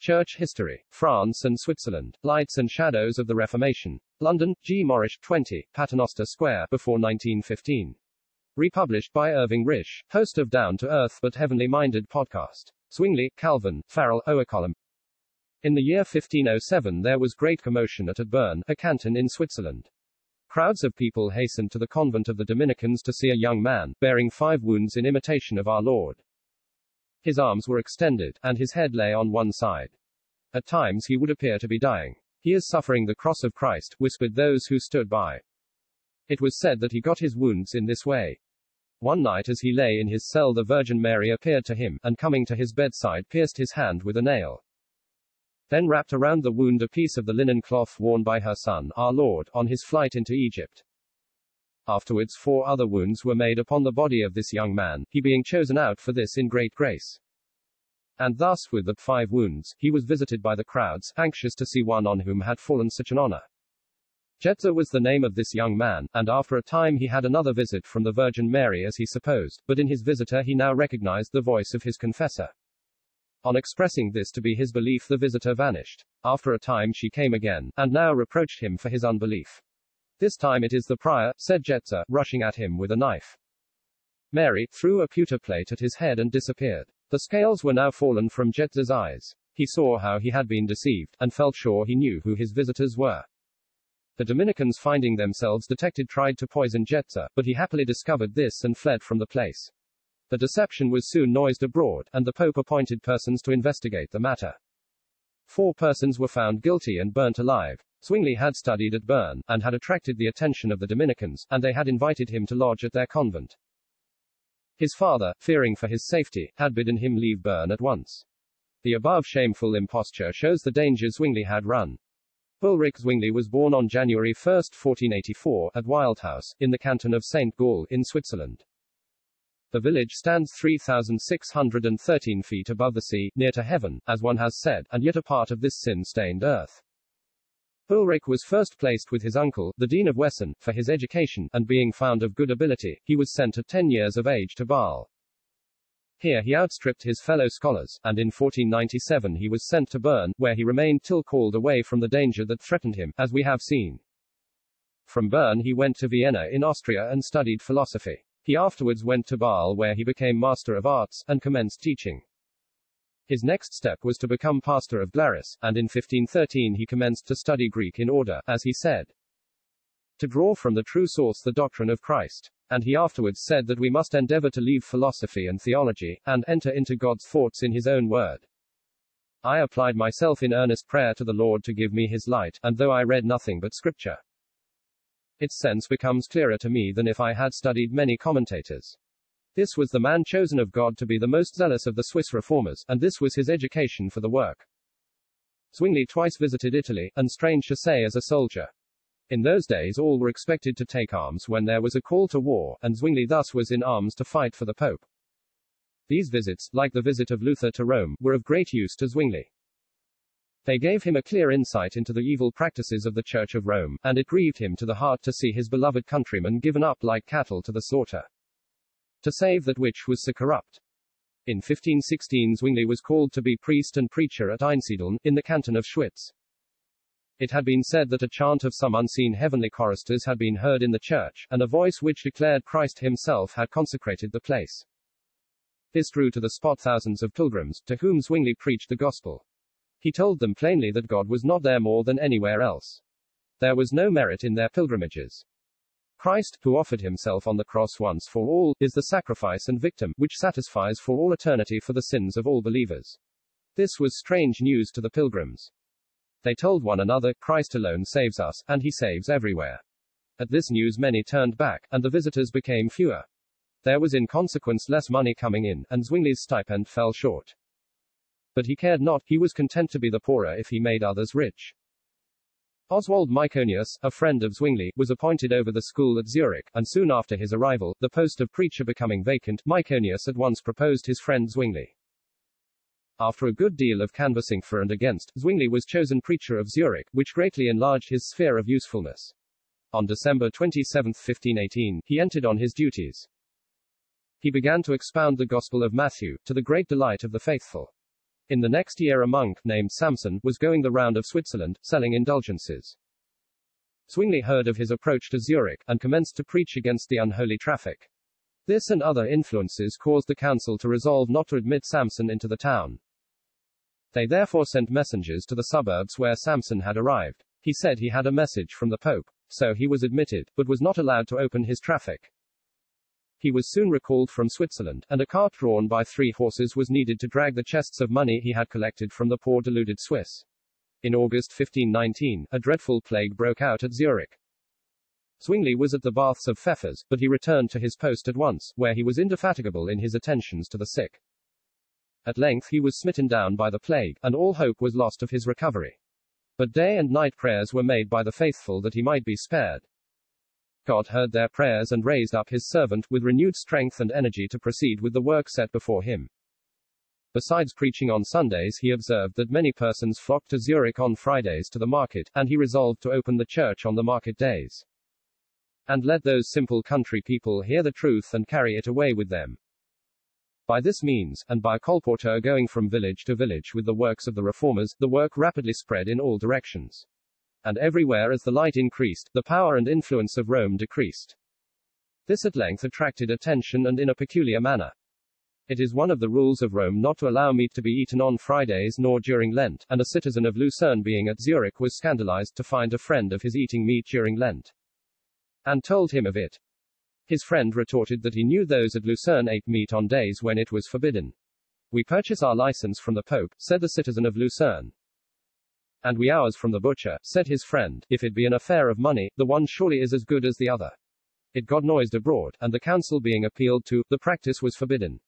Church History, France and Switzerland, Lights and Shadows of the Reformation. London, G. Morrish, 20, Paternoster Square, before 1915. Republished by Irving Risch, host of Down to Earth but Heavenly Minded podcast. Zwingli, Calvin, Farel, Oberkalm. In the year 1507 there was great commotion at Bern, a canton in Switzerland. Crowds of people hastened to the convent of the Dominicans to see a young man, bearing five wounds in imitation of our Lord. His arms were extended, and his head lay on one side. At times he would appear to be dying. He is suffering the cross of Christ, whispered those who stood by. It was said that he got his wounds in this way. One night as he lay in his cell the Virgin Mary appeared to him, and coming to his bedside pierced his hand with a nail. Then wrapped around the wound a piece of the linen cloth worn by her son, our Lord, on his flight into Egypt. Afterwards four other wounds were made upon the body of this young man, he being chosen out for this in great grace. And thus, with the five wounds, he was visited by the crowds, anxious to see one on whom had fallen such an honor. Jetzer was the name of this young man, and after a time he had another visit from the Virgin Mary as he supposed, but in his visitor he now recognized the voice of his confessor. On expressing this to be his belief, the visitor vanished. After a time she came again, and now reproached him for his unbelief. This time it is the prior, said Jetzer, rushing at him with a knife. Mary threw a pewter plate at his head and disappeared. The scales were now fallen from Jetzer's eyes. He saw how he had been deceived, and felt sure he knew who his visitors were. The Dominicans, finding themselves detected, tried to poison Jetzer, but he happily discovered this and fled from the place. The deception was soon noised abroad, and the Pope appointed persons to investigate the matter. Four persons were found guilty and burnt alive. Zwingli had studied at Bern, and had attracted the attention of the Dominicans, and they had invited him to lodge at their convent. His father, fearing for his safety, had bidden him leave Bern at once. The above shameful imposture shows the danger Zwingli had run. Ulrich Zwingli was born on January 1, 1484, at Wildhaus, in the canton of St. Gall, in Switzerland. The village stands 3,613 feet above the sea, near to heaven, as one has said, and yet a part of this sin-stained earth. Ulrich was first placed with his uncle, the Dean of Wesen, for his education, and being found of good ability, he was sent at ten years of age to Basel. Here he outstripped his fellow scholars, and in 1497 he was sent to Bern, where he remained till called away from the danger that threatened him, as we have seen. From Bern he went to Vienna in Austria and studied philosophy. He afterwards went to Basel where he became Master of Arts, and commenced teaching. His next step was to become pastor of Glaris, and in 1513 he commenced to study Greek in order, as he said, to draw from the true source the doctrine of Christ. And he afterwards said that we must endeavor to leave philosophy and theology, and enter into God's thoughts in his own word. I applied myself in earnest prayer to the Lord to give me his light, and though I read nothing but scripture, its sense becomes clearer to me than if I had studied many commentators. This was the man chosen of God to be the most zealous of the Swiss reformers, and this was his education for the work. Zwingli twice visited Italy, and strange to say as a soldier. In those days all were expected to take arms when there was a call to war, and Zwingli thus was in arms to fight for the Pope. These visits, like the visit of Luther to Rome, were of great use to Zwingli. They gave him a clear insight into the evil practices of the Church of Rome, and it grieved him to the heart to see his beloved countrymen given up like cattle to the slaughter to save that which was so corrupt. In 1516 Zwingli was called to be priest and preacher at Einsiedeln, in the canton of Schwyz. It had been said that a chant of some unseen heavenly choristers had been heard in the church, and a voice which declared Christ himself had consecrated the place. This drew to the spot thousands of pilgrims, to whom Zwingli preached the gospel. He told them plainly that God was not there more than anywhere else. There was no merit in their pilgrimages. Christ, who offered himself on the cross once for all, is the sacrifice and victim, which satisfies for all eternity for the sins of all believers. This was strange news to the pilgrims. They told one another, Christ alone saves us, and he saves everywhere. At this news many turned back, and the visitors became fewer. There was in consequence less money coming in, and Zwingli's stipend fell short. But he cared not, he was content to be the poorer if he made others rich. Oswald Myconius, a friend of Zwingli, was appointed over the school at Zurich, and soon after his arrival, the post of preacher becoming vacant, Myconius at once proposed his friend Zwingli. After a good deal of canvassing for and against, Zwingli was chosen preacher of Zurich, which greatly enlarged his sphere of usefulness. On December 27, 1518, he entered on his duties. He began to expound the Gospel of Matthew, to the great delight of the faithful. In the next year, a monk named Samson was going the round of Switzerland, selling indulgences. Zwingli heard of his approach to Zurich, and commenced to preach against the unholy traffic. This and other influences caused the council to resolve not to admit Samson into the town. They therefore sent messengers to the suburbs where Samson had arrived. He said he had a message from the Pope. So he was admitted, but was not allowed to open his traffic. He was soon recalled from Switzerland, and a cart drawn by three horses was needed to drag the chests of money he had collected from the poor deluded Swiss. In August 1519, a dreadful plague broke out at Zurich. Zwingli was at the baths of Pfeffers, but he returned to his post at once, where he was indefatigable in his attentions to the sick. At length he was smitten down by the plague, and all hope was lost of his recovery. But day and night prayers were made by the faithful that he might be spared. God heard their prayers and raised up his servant with renewed strength and energy to proceed with the work set before him. Besides preaching on Sundays, he observed that many persons flocked to Zurich on Fridays to the market, and he resolved to open the church on the market days. And let those simple country people hear the truth and carry it away with them. By this means, and by colporteur going from village to village with the works of the reformers, the work rapidly spread in all directions. And everywhere as the light increased, the power and influence of Rome decreased. This at length attracted attention and in a peculiar manner. It is one of the rules of Rome not to allow meat to be eaten on Fridays nor during Lent, and a citizen of Lucerne being at Zurich was scandalized to find a friend of his eating meat during Lent. And told him of it. His friend retorted that he knew those at Lucerne ate meat on days when it was forbidden. We purchase our license from the Pope, said the citizen of Lucerne. And we ours from the butcher, said his friend, if it be an affair of money, the one surely is as good as the other. It got noised abroad, and the council being appealed to, the practice was forbidden.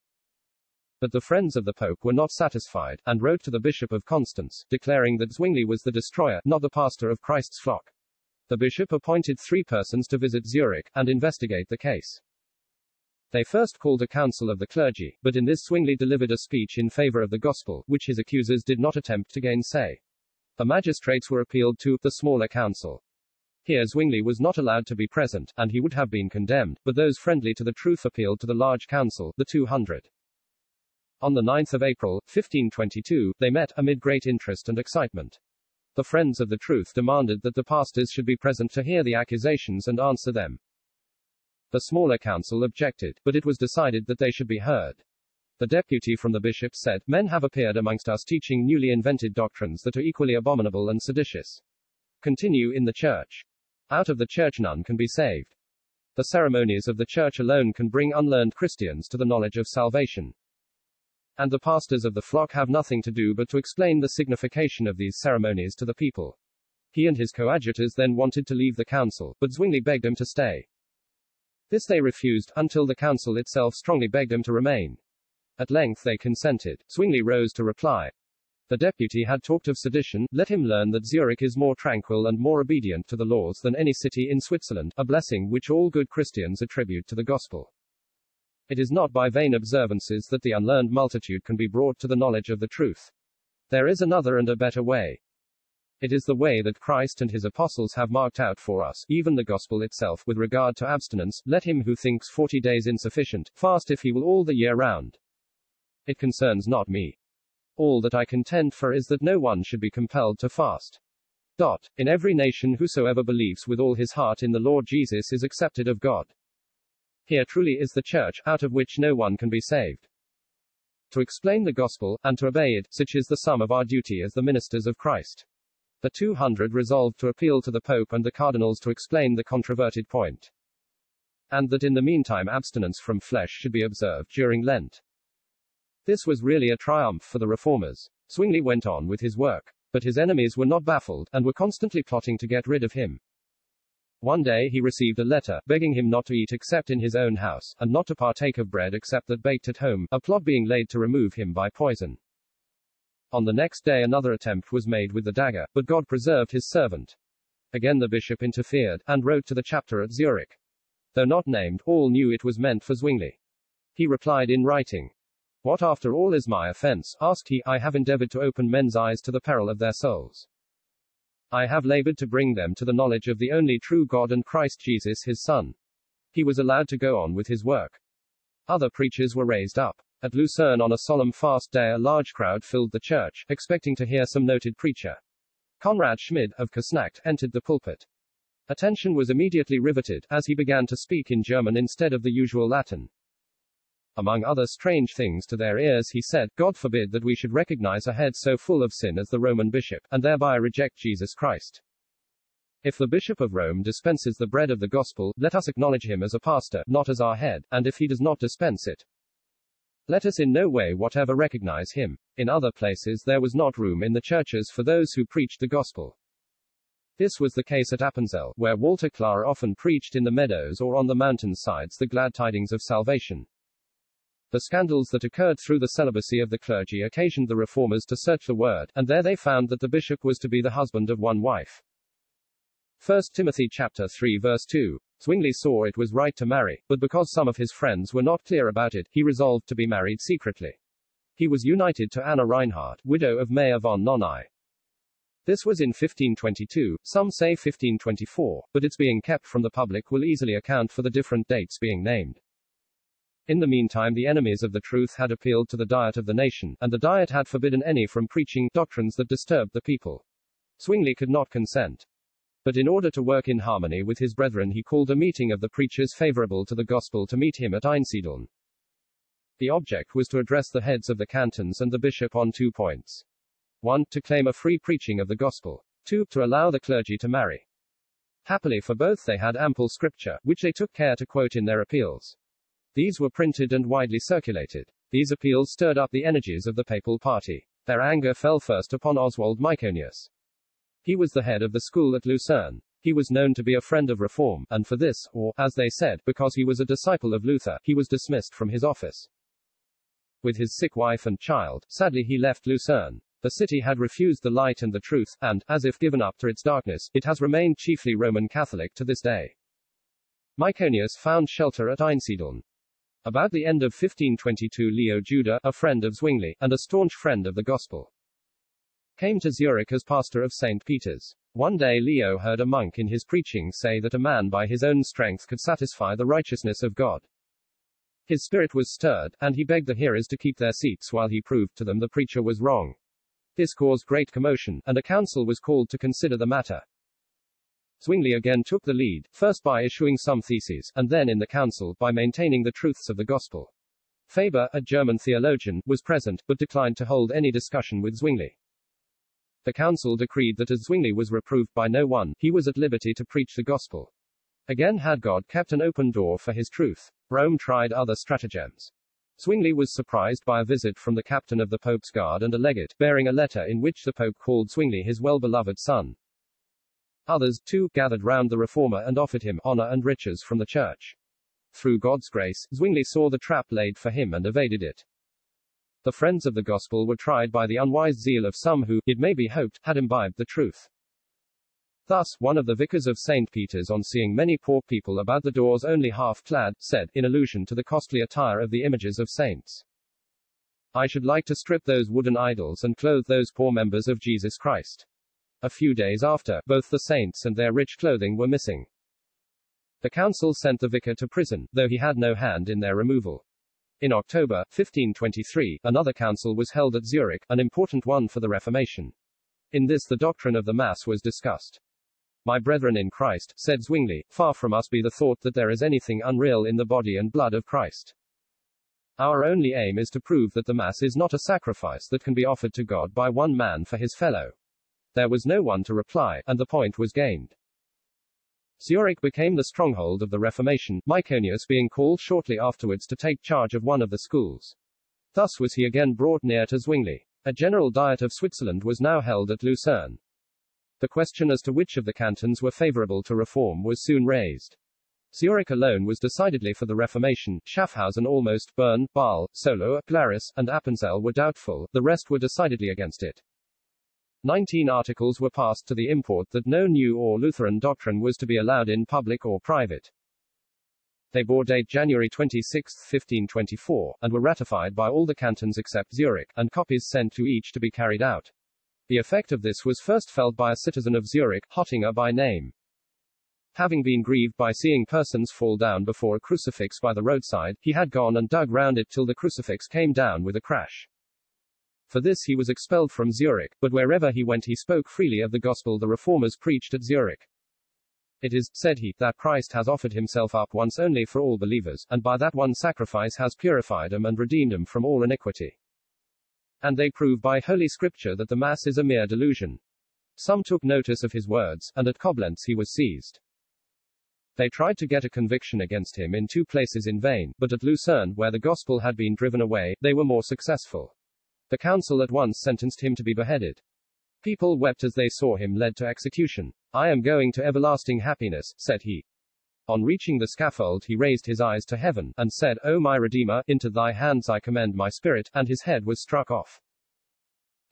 But the friends of the Pope were not satisfied, and wrote to the Bishop of Constance, declaring that Zwingli was the destroyer, not the pastor of Christ's flock. The bishop appointed three persons to visit Zurich, and investigate the case. They first called a council of the clergy, but in this Zwingli delivered a speech in favor of the gospel, which his accusers did not attempt to gainsay. The magistrates were appealed to, the smaller council. Here Zwingli was not allowed to be present, and he would have been condemned, but those friendly to the truth appealed to the large council, the 200. On the 9th of April, 1522, they met, amid great interest and excitement. The Friends of the Truth demanded that the pastors should be present to hear the accusations and answer them. The smaller council objected, but it was decided that they should be heard. The deputy from the bishop said, Men have appeared amongst us teaching newly invented doctrines that are equally abominable and seditious. Continue in the church. Out of the church none can be saved. The ceremonies of the church alone can bring unlearned Christians to the knowledge of salvation and the pastors of the flock have nothing to do but to explain the signification of these ceremonies to the people. He and his coadjutors then wanted to leave the council, but Zwingli begged them to stay. This they refused, until the council itself strongly begged them to remain. At length they consented. Zwingli rose to reply. The deputy had talked of sedition, let him learn that Zurich is more tranquil and more obedient to the laws than any city in Switzerland, a blessing which all good Christians attribute to the gospel. It is not by vain observances that the unlearned multitude can be brought to the knowledge of the truth. There is another and a better way. It is the way that Christ and his apostles have marked out for us, even the gospel itself, with regard to abstinence. Let him who thinks 40 days insufficient, fast if he will all the year round. It concerns not me. All that I contend for is that no one should be compelled to fast. Dot. In every nation whosoever believes with all his heart in the Lord Jesus is accepted of God. Here truly is the church, out of which no one can be saved. To explain the gospel, and to obey it, such is the sum of our duty as the ministers of Christ. The 200 resolved to appeal to the Pope and the cardinals to explain the controverted point. And that in the meantime abstinence from flesh should be observed during Lent. This was really a triumph for the reformers. Zwingli went on with his work. But his enemies were not baffled, and were constantly plotting to get rid of him. One day he received a letter, begging him not to eat except in his own house, and not to partake of bread except that baked at home, a plot being laid to remove him by poison. On the next day another attempt was made with the dagger, but God preserved his servant. Again the bishop interfered, and wrote to the chapter at Zurich. Though not named, all knew it was meant for Zwingli. He replied in writing, What after all is my offense? asked he, I have endeavored to open men's eyes to the peril of their souls. I have labored to bring them to the knowledge of the only true God and Christ Jesus his Son. He was allowed to go on with his work. Other preachers were raised up. At Lucerne on a solemn fast day, a large crowd filled the church, expecting to hear some noted preacher. Conrad Schmid, of Küsnacht, entered the pulpit. Attention was immediately riveted, as he began to speak in German instead of the usual Latin. Among other strange things to their ears, he said, God forbid that we should recognize a head so full of sin as the Roman bishop, and thereby reject Jesus Christ. If the Bishop of Rome dispenses the bread of the gospel, let us acknowledge him as a pastor, not as our head, and if he does not dispense it, let us in no way whatever recognize him. In other places there was not room in the churches for those who preached the gospel. This was the case at Appenzell, where Walter Klarer often preached in the meadows or on the mountain sides the glad tidings of salvation. The scandals that occurred through the celibacy of the clergy occasioned the reformers to search the word, and there they found that the bishop was to be the husband of one wife. 1 Timothy chapter 3 verse 2. Zwingli saw it was right to marry, but because some of his friends were not clear about it, he resolved to be married secretly. He was united to Anna Reinhardt, widow of Mayer von Knonau. This was in 1522, some say 1524, but its being kept from the public will easily account for the different dates being named. In the meantime, the enemies of the truth had appealed to the Diet of the nation, and the Diet had forbidden any from preaching doctrines that disturbed the people. Zwingli could not consent. But in order to work in harmony with his brethren, he called a meeting of the preachers favorable to the gospel to meet him at Einsiedeln. The object was to address the heads of the cantons and the bishop on two points. 1. To claim a free preaching of the gospel. 2. To allow the clergy to marry. Happily for both, they had ample scripture, which they took care to quote in their appeals. These were printed and widely circulated. These appeals stirred up the energies of the papal party. Their anger fell first upon Oswald Myconius. He was the head of the school at Lucerne. He was known to be a friend of reform, and for this, or, as they said, because he was a disciple of Luther, he was dismissed from his office. With his sick wife and child, sadly he left Lucerne. The city had refused the light and the truth, and, as if given up to its darkness, it has remained chiefly Roman Catholic to this day. Myconius found shelter at Einsiedeln. About the end of 1522 Leo Juda, a friend of Zwingli, and a staunch friend of the gospel, came to Zurich as pastor of St. Peter's. One day Leo heard a monk in his preaching say that a man by his own strength could satisfy the righteousness of God. His spirit was stirred, and he begged the hearers to keep their seats while he proved to them the preacher was wrong. This caused great commotion, and a council was called to consider the matter. Zwingli again took the lead, first by issuing some theses, and then in the council, by maintaining the truths of the gospel. Faber, a German theologian, was present, but declined to hold any discussion with Zwingli. The council decreed that as Zwingli was reproved by no one, he was at liberty to preach the gospel. Again had God kept an open door for his truth. Rome tried other stratagems. Zwingli was surprised by a visit from the captain of the Pope's guard and a legate, bearing a letter in which the Pope called Zwingli his well-beloved son. Others, too, gathered round the reformer and offered him honor and riches from the church. Through God's grace, Zwingli saw the trap laid for him and evaded it. The friends of the gospel were tried by the unwise zeal of some who, it may be hoped, had imbibed the truth. Thus, one of the vicars of St. Peter's on seeing many poor people about the doors only half clad, said, in allusion to the costly attire of the images of saints, I should like to strip those wooden idols and clothe those poor members of Jesus Christ. A few days after, both the saints and their rich clothing were missing. The council sent the vicar to prison, though he had no hand in their removal. In October, 1523, another council was held at Zurich, an important one for the Reformation. In this the doctrine of the Mass was discussed. My brethren in Christ, said Zwingli, far from us be the thought that there is anything unreal in the body and blood of Christ. Our only aim is to prove that the Mass is not a sacrifice that can be offered to God by one man for his fellow. There was no one to reply, and the point was gained. Zurich became the stronghold of the Reformation, Myconius being called shortly afterwards to take charge of one of the schools. Thus was he again brought near to Zwingli. A general diet of Switzerland was now held at Lucerne. The question as to which of the cantons were favorable to reform was soon raised. Zurich alone was decidedly for the Reformation, Schaffhausen almost, Bern, Bâle, Soleure, Glaris, and Appenzell were doubtful, the rest were decidedly against it. Nineteen articles were passed to the import that no new or Lutheran doctrine was to be allowed in public or private. They bore date January 26, 1524, and were ratified by all the cantons except Zurich, and copies sent to each to be carried out. The effect of this was first felt by a citizen of Zurich, Hottinger by name. Having been grieved by seeing persons fall down before a crucifix by the roadside, he had gone and dug round it till the crucifix came down with a crash. For this he was expelled from Zurich, but wherever he went he spoke freely of the gospel the reformers preached at Zurich. It is, said he, that Christ has offered himself up once only for all believers, and by that one sacrifice has purified them and redeemed them from all iniquity. And they prove by Holy Scripture that the Mass is a mere delusion. Some took notice of his words, and at Koblenz he was seized. They tried to get a conviction against him in two places in vain, but at Lucerne, where the gospel had been driven away, they were more successful. The council at once sentenced him to be beheaded. People wept as they saw him led to execution. I am going to everlasting happiness, said he. On reaching the scaffold, he raised his eyes to heaven, and said, O my Redeemer, into thy hands I commend my spirit, and his head was struck off.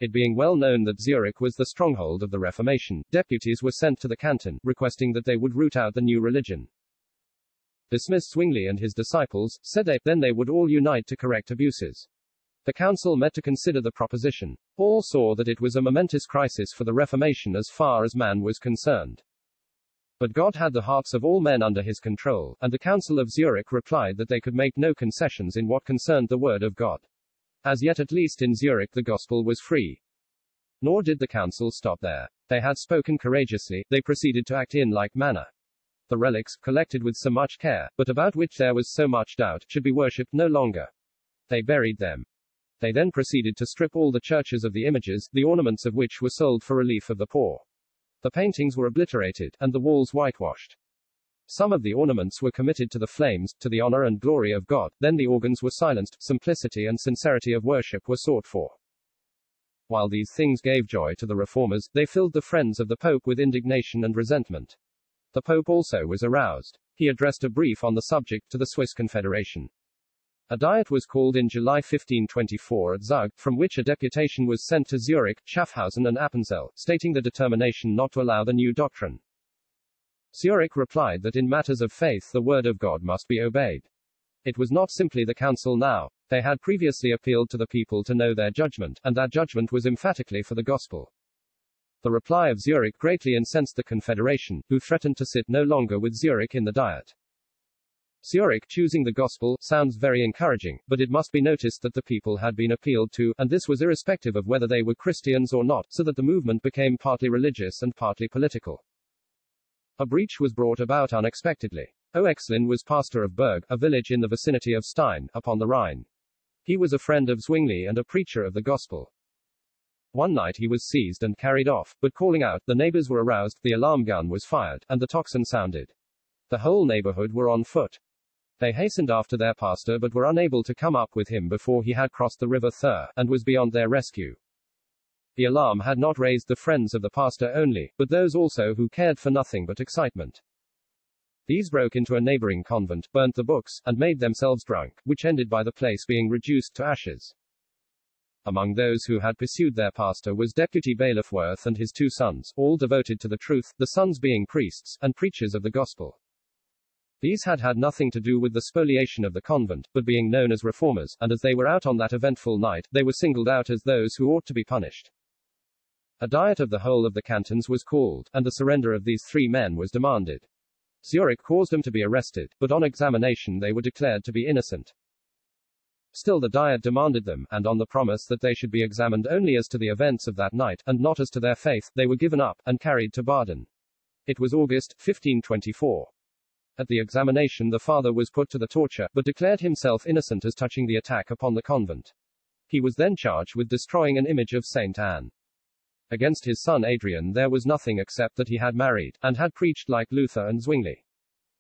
It being well known that Zurich was the stronghold of the Reformation, deputies were sent to the canton, requesting that they would root out the new religion. Dismiss Zwingli and his disciples, said they, then they would all unite to correct abuses. The council met to consider the proposition. All saw that it was a momentous crisis for the Reformation as far as man was concerned. But God had the hearts of all men under his control, and the Council of Zurich replied that they could make no concessions in what concerned the Word of God. As yet, at least in Zurich, the gospel was free. Nor did the council stop there. They had spoken courageously, they proceeded to act in like manner. The relics, collected with so much care, but about which there was so much doubt, should be worshipped no longer. They buried them. They then proceeded to strip all the churches of the images, the ornaments of which were sold for relief of the poor. The paintings were obliterated, and the walls whitewashed. Some of the ornaments were committed to the flames, to the honor and glory of God, then the organs were silenced, simplicity and sincerity of worship were sought for. While these things gave joy to the reformers, they filled the friends of the Pope with indignation and resentment. The Pope also was aroused. He addressed a brief on the subject to the Swiss Confederation. A diet was called in July 1524 at Zug, from which a deputation was sent to Zurich, Schaffhausen and Appenzell, stating the determination not to allow the new doctrine. Zurich replied that in matters of faith the word of God must be obeyed. It was not simply the council now. They had previously appealed to the people to know their judgment, and that judgment was emphatically for the gospel. The reply of Zurich greatly incensed the Confederation, who threatened to sit no longer with Zurich in the Diet. Zurich choosing the gospel sounds very encouraging, but it must be noticed that the people had been appealed to, and this was irrespective of whether they were Christians or not, so that the movement became partly religious and partly political. A breach was brought about unexpectedly. Oexlin was pastor of Berg, a village in the vicinity of Stein, upon the Rhine. He was a friend of Zwingli and a preacher of the gospel. One night he was seized and carried off, but calling out, the neighbors were aroused, the alarm gun was fired, and the tocsin sounded. The whole neighborhood were on foot. They hastened after their pastor but were unable to come up with him before he had crossed the river Thur, and was beyond their rescue. The alarm had not raised the friends of the pastor only, but those also who cared for nothing but excitement. These broke into a neighboring convent, burnt the books, and made themselves drunk, which ended by the place being reduced to ashes. Among those who had pursued their pastor was Deputy Bailiff Wirth and his two sons, all devoted to the truth, the sons being priests, and preachers of the gospel. These had had nothing to do with the spoliation of the convent, but being known as reformers, and as they were out on that eventful night, they were singled out as those who ought to be punished. A diet of the whole of the cantons was called, and the surrender of these three men was demanded. Zurich caused them to be arrested, but on examination they were declared to be innocent. Still the Diet demanded them, and on the promise that they should be examined only as to the events of that night, and not as to their faith, they were given up, and carried to Baden. It was August, 1524. At the examination the father was put to the torture, but declared himself innocent as touching the attack upon the convent. He was then charged with destroying an image of Saint Anne. Against his son Adrian there was nothing except that he had married, and had preached like Luther and Zwingli.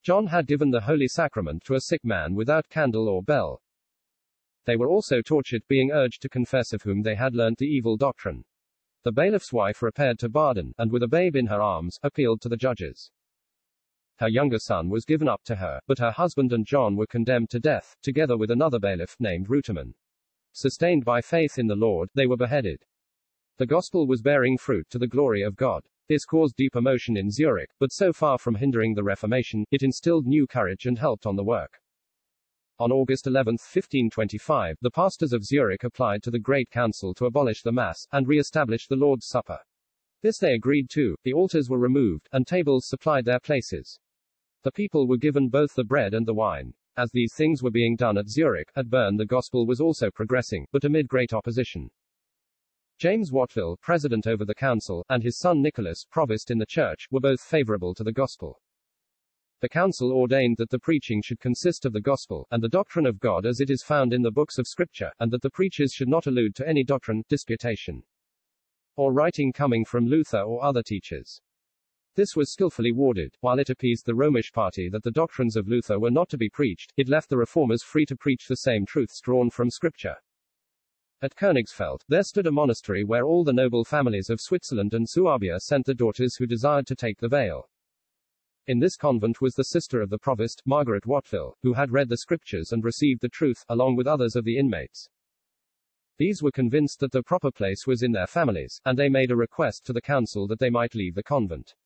John had given the Holy Sacrament to a sick man without candle or bell. They were also tortured, being urged to confess of whom they had learnt the evil doctrine. The bailiff's wife repaired to Baden, and with a babe in her arms, appealed to the judges. Her younger son was given up to her, but her husband and John were condemned to death, together with another bailiff, named Ruterman. Sustained by faith in the Lord, they were beheaded. The gospel was bearing fruit to the glory of God. This caused deep emotion in Zurich, but so far from hindering the Reformation, it instilled new courage and helped on the work. On August 11, 1525, the pastors of Zurich applied to the Great Council to abolish the Mass, and re-establish the Lord's Supper. This they agreed to, the altars were removed, and tables supplied their places. The people were given both the bread and the wine. As these things were being done at Zurich, at Bern the gospel was also progressing, but amid great opposition. James Watteville, president over the council, and his son Nicholas, provost in the church, were both favorable to the gospel. The council ordained that the preaching should consist of the gospel, and the doctrine of God as it is found in the books of Scripture, and that the preachers should not allude to any doctrine, disputation, or writing coming from Luther or other teachers. This was skillfully warded. While it appeased the Romish party that the doctrines of Luther were not to be preached, it left the reformers free to preach the same truths drawn from Scripture. At Königsfeld, there stood a monastery where all the noble families of Switzerland and Suabia sent the daughters who desired to take the veil. In this convent was the sister of the provost, Margaret Watteville, who had read the scriptures and received the truth, along with others of the inmates. These were convinced that the proper place was in their families, and they made a request to the council that they might leave the convent.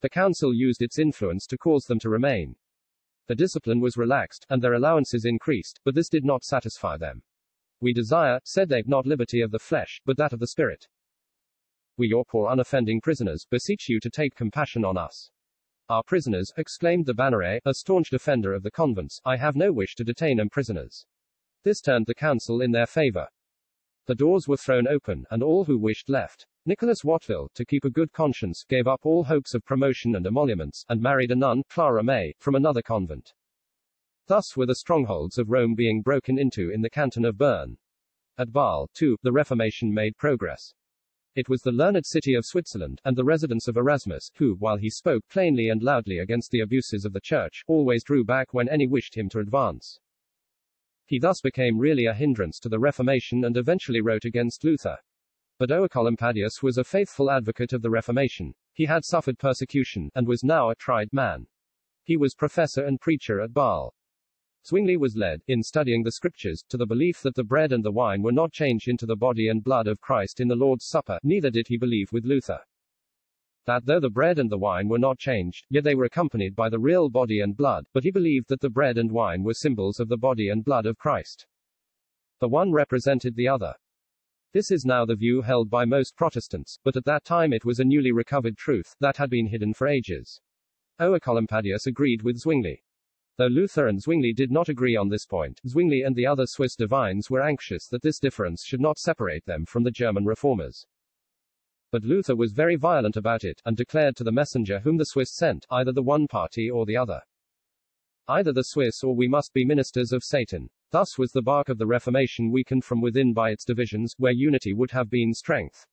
The council used its influence to cause them to remain. The discipline was relaxed, and their allowances increased, but this did not satisfy them. We desire, said they, not liberty of the flesh, but that of the spirit. We, your poor unoffending prisoners, beseech you to take compassion on us. Our prisoners, exclaimed the Banneret, a staunch defender of the convents, I have no wish to detain them prisoners. This turned the council in their favor. The doors were thrown open, and all who wished left. Nicholas Watteville, to keep a good conscience, gave up all hopes of promotion and emoluments, and married a nun, Clara May, from another convent. Thus were the strongholds of Rome being broken into in the canton of Bern. At Basel, too, the Reformation made progress. It was the learned city of Switzerland, and the residence of Erasmus, who, while he spoke plainly and loudly against the abuses of the Church, always drew back when any wished him to advance. He thus became really a hindrance to the Reformation and eventually wrote against Luther. But Oecolampadius was a faithful advocate of the Reformation. He had suffered persecution, and was now a tried man. He was professor and preacher at Basel. Zwingli was led, in studying the scriptures, to the belief that the bread and the wine were not changed into the body and blood of Christ in the Lord's Supper, neither did he believe with Luther. That though the bread and the wine were not changed, yet they were accompanied by the real body and blood, but he believed that the bread and wine were symbols of the body and blood of Christ. The one represented the other. This is now the view held by most Protestants, but at that time it was a newly recovered truth, that had been hidden for ages. Oecolampadius agreed with Zwingli. Though Luther and Zwingli did not agree on this point, Zwingli and the other Swiss divines were anxious that this difference should not separate them from the German reformers. But Luther was very violent about it, and declared to the messenger whom the Swiss sent, either the one party or the other. Either the Swiss or we must be ministers of Satan. Thus was the bark of the Reformation weakened from within by its divisions, where unity would have been strength.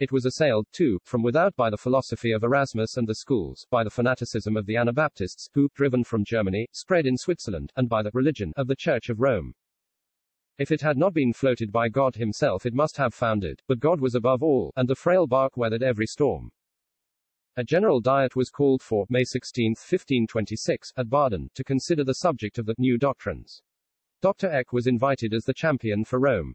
It was assailed, too, from without by the philosophy of Erasmus and the schools, by the fanaticism of the Anabaptists, who, driven from Germany, spread in Switzerland, and by the religion of the Church of Rome. If it had not been floated by God himself it must have foundered, but God was above all, and the frail bark weathered every storm. A general diet was called for, May 16, 1526, at Baden, to consider the subject of the new doctrines. Dr. Eck was invited as the champion for Rome.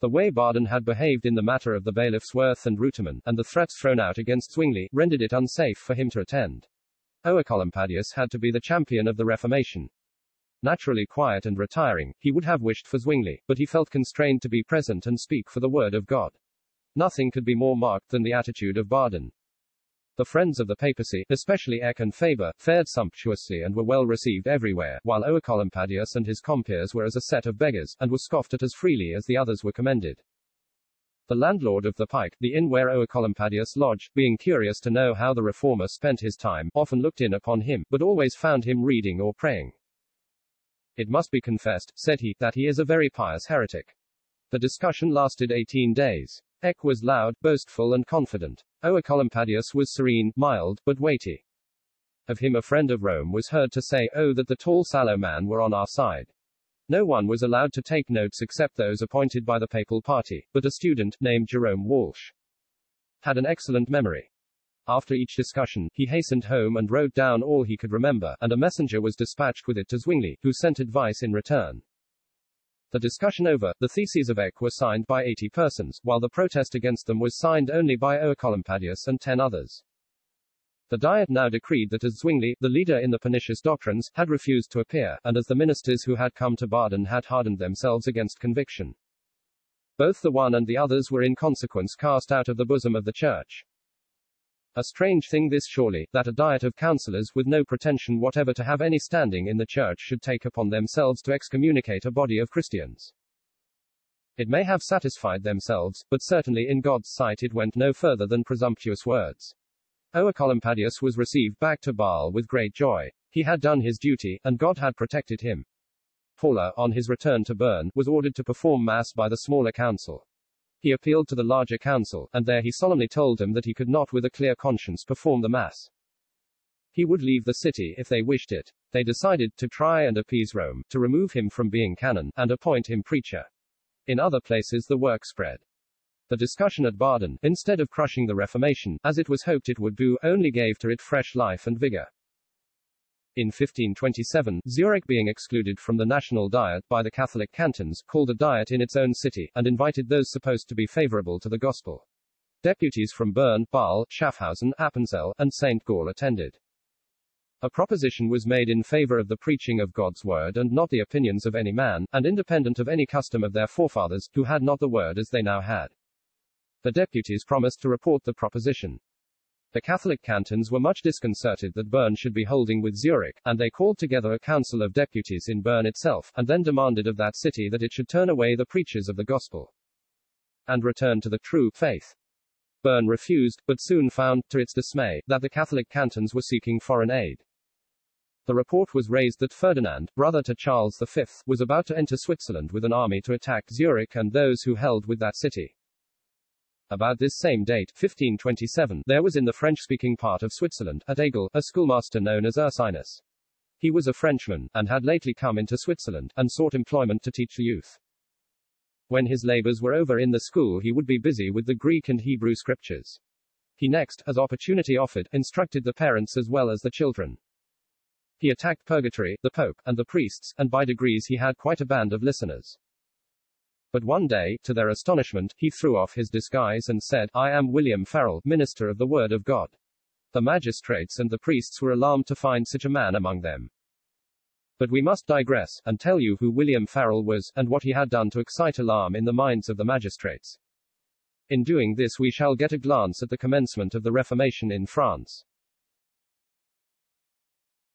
The way Baden had behaved in the matter of the bailiffs Wirth and Reutemann, and the threats thrown out against Zwingli, rendered it unsafe for him to attend. Oecolampadius had to be the champion of the Reformation. Naturally quiet and retiring, he would have wished for Zwingli, but he felt constrained to be present and speak for the word of God. Nothing could be more marked than the attitude of Baden. The friends of the papacy, especially Eck and Faber, fared sumptuously and were well received everywhere, while Oecolampadius and his compeers were as a set of beggars, and were scoffed at as freely as the others were commended. The landlord of the Pike, the inn where Oecolampadius lodged, being curious to know how the reformer spent his time, often looked in upon him, but always found him reading or praying. It must be confessed, said he, that he is a very pious heretic. The discussion lasted 18 days. Eck was loud, boastful and confident. Oecolampadius was serene, mild, but weighty. Of him a friend of Rome was heard to say, Oh that the tall sallow man were on our side. No one was allowed to take notes except those appointed by the papal party, but a student, named Jerome Walz, had an excellent memory. After each discussion, he hastened home and wrote down all he could remember, and a messenger was dispatched with it to Zwingli, who sent advice in return. The discussion over, the theses of Eck were signed by 80 persons, while the protest against them was signed only by Oecolampadius and 10 others. The Diet now decreed that as Zwingli, the leader in the pernicious doctrines, had refused to appear, and as the ministers who had come to Baden had hardened themselves against conviction. Both the one and the others were in consequence cast out of the bosom of the Church. A strange thing this surely, that a diet of councillors with no pretension whatever to have any standing in the church should take upon themselves to excommunicate a body of Christians. It may have satisfied themselves, but certainly in God's sight it went no further than presumptuous words. Oecolampadius was received back to Bâle with great joy. He had done his duty, and God had protected him. Haller, on his return to Bern, was ordered to perform Mass by the smaller council. He appealed to the larger council, and there he solemnly told them that he could not with a clear conscience perform the Mass. He would leave the city if they wished it. They decided to try and appease Rome, to remove him from being canon, and appoint him preacher. In other places the work spread. The discussion at Baden, instead of crushing the Reformation, as it was hoped it would do, only gave to it fresh life and vigor. In 1527, Zurich being excluded from the national diet by the Catholic cantons, called a diet in its own city, and invited those supposed to be favorable to the gospel. Deputies from Bern, Basle, Schaffhausen, Appenzell, and St. Gall attended. A proposition was made in favor of the preaching of God's word and not the opinions of any man, and independent of any custom of their forefathers, who had not the word as they now had. The deputies promised to report the proposition. The Catholic cantons were much disconcerted that Bern should be holding with Zurich, and they called together a council of deputies in Bern itself, and then demanded of that city that it should turn away the preachers of the gospel and return to the true faith. Bern refused, but soon found, to its dismay, that the Catholic cantons were seeking foreign aid. The report was raised that Ferdinand, brother to Charles V, was about to enter Switzerland with an army to attack Zurich and those who held with that city. About this same date, 1527, there was in the French-speaking part of Switzerland, at Aigle, a schoolmaster known as Ursinus. He was a Frenchman, and had lately come into Switzerland, and sought employment to teach the youth. When his labors were over in the school he would be busy with the Greek and Hebrew scriptures. He next, as opportunity offered, instructed the parents as well as the children. He attacked purgatory, the pope, and the priests, and by degrees he had quite a band of listeners. But one day, to their astonishment, he threw off his disguise and said, I am William Farel, minister of the Word of God. The magistrates and the priests were alarmed to find such a man among them. But we must digress, and tell you who William Farel was, and what he had done to excite alarm in the minds of the magistrates. In doing this we shall get a glance at the commencement of the Reformation in France.